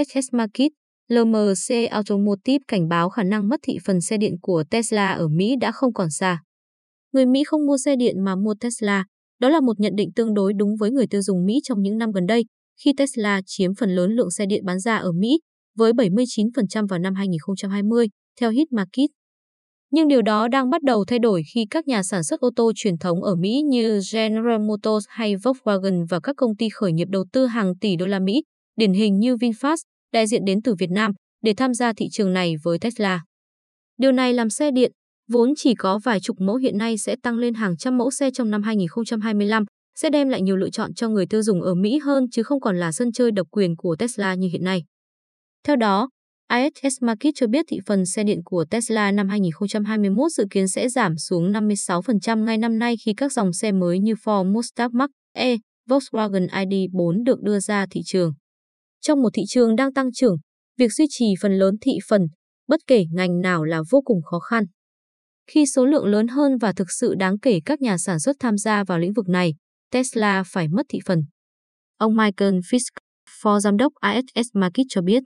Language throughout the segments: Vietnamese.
IHS Market, LMC Automotive cảnh báo khả năng mất thị phần xe điện của Tesla ở Mỹ đã không còn xa. Người Mỹ không mua xe điện mà mua Tesla, đó là một nhận định tương đối đúng với người tiêu dùng Mỹ trong những năm gần đây, khi Tesla chiếm phần lớn lượng xe điện bán ra ở Mỹ, với 79% vào năm 2020, theo Hitmarket. Nhưng điều đó đang bắt đầu thay đổi khi các nhà sản xuất ô tô truyền thống ở Mỹ như General Motors hay Volkswagen và các công ty khởi nghiệp đầu tư hàng tỷ đô la Mỹ, điển hình như VinFast, đại diện đến từ Việt Nam, để tham gia thị trường này với Tesla. Điều này làm xe điện, vốn chỉ có vài chục mẫu hiện nay sẽ tăng lên hàng trăm mẫu xe trong năm 2025, sẽ đem lại nhiều lựa chọn cho người tiêu dùng ở Mỹ hơn chứ không còn là sân chơi độc quyền của Tesla như hiện nay. Theo đó, IHS Markit cho biết thị phần xe điện của Tesla năm 2021 dự kiến sẽ giảm xuống 56% ngay năm nay khi các dòng xe mới như Ford Mustang Mach-E, Volkswagen ID4 được đưa ra thị trường. Trong một thị trường đang tăng trưởng, việc duy trì phần lớn thị phần, bất kể ngành nào là vô cùng khó khăn. Khi số lượng lớn hơn và thực sự đáng kể các nhà sản xuất tham gia vào lĩnh vực này, Tesla phải mất thị phần. Ông Michael Fisk, phó giám đốc ISS Market cho biết.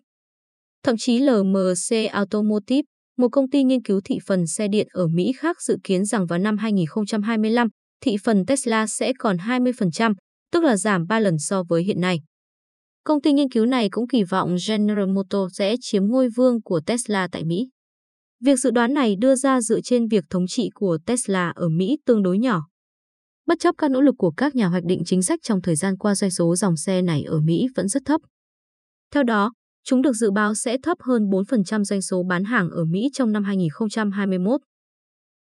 Thậm chí LMC Automotive, một công ty nghiên cứu thị phần xe điện ở Mỹ khác dự kiến rằng vào năm 2025, thị phần Tesla sẽ còn 20%, tức là giảm 3 lần so với hiện nay. Công ty nghiên cứu này cũng kỳ vọng General Motors sẽ chiếm ngôi vương của Tesla tại Mỹ. Việc dự đoán này đưa ra dựa trên việc thống trị của Tesla ở Mỹ tương đối nhỏ. Bất chấp các nỗ lực của các nhà hoạch định chính sách trong thời gian qua doanh số dòng xe này ở Mỹ vẫn rất thấp. Theo đó, chúng được dự báo sẽ thấp hơn 4% doanh số bán hàng ở Mỹ trong năm 2021.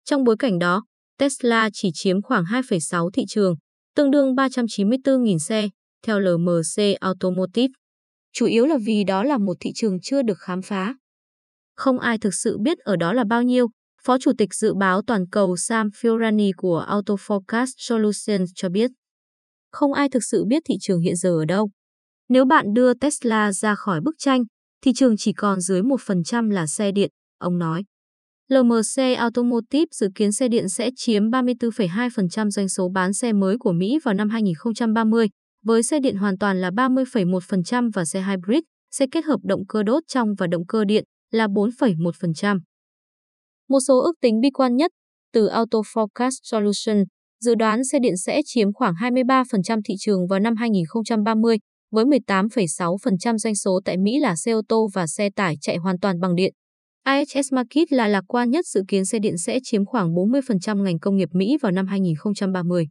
Trong bối cảnh đó, Tesla chỉ chiếm khoảng 2,6 thị trường, tương đương 394.000 xe, theo LMC Automotive. Chủ yếu là vì đó là một thị trường chưa được khám phá. Không ai thực sự biết ở đó là bao nhiêu, Phó Chủ tịch Dự báo Toàn cầu Sam Fiorani của Auto Forecast Solutions cho biết. Không ai thực sự biết thị trường hiện giờ ở đâu. Nếu bạn đưa Tesla ra khỏi bức tranh, thị trường chỉ còn dưới 1% là xe điện, ông nói. LMC Automotive dự kiến xe điện sẽ chiếm 34,2% doanh số bán xe mới của Mỹ vào năm 2030, với xe điện hoàn toàn là 30,1% và xe hybrid, xe kết hợp động cơ đốt trong và động cơ điện là 4,1%. Một số ước tính bi quan nhất từ Auto Forecast Solution dự đoán xe điện sẽ chiếm khoảng 23% thị trường vào năm 2030, với 18,6% doanh số tại Mỹ là xe ô tô và xe tải chạy hoàn toàn bằng điện. IHS Markit là lạc quan nhất dự kiến xe điện sẽ chiếm khoảng 40% ngành công nghiệp Mỹ vào năm 2030.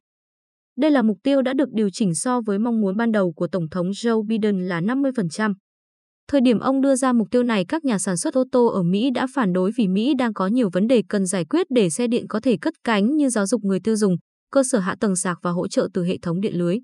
Đây là mục tiêu đã được điều chỉnh so với mong muốn ban đầu của Tổng thống Joe Biden là 50%. Thời điểm ông đưa ra mục tiêu này, các nhà sản xuất ô tô ở Mỹ đã phản đối vì Mỹ đang có nhiều vấn đề cần giải quyết để xe điện có thể cất cánh như giáo dục người tiêu dùng, cơ sở hạ tầng sạc và hỗ trợ từ hệ thống điện lưới.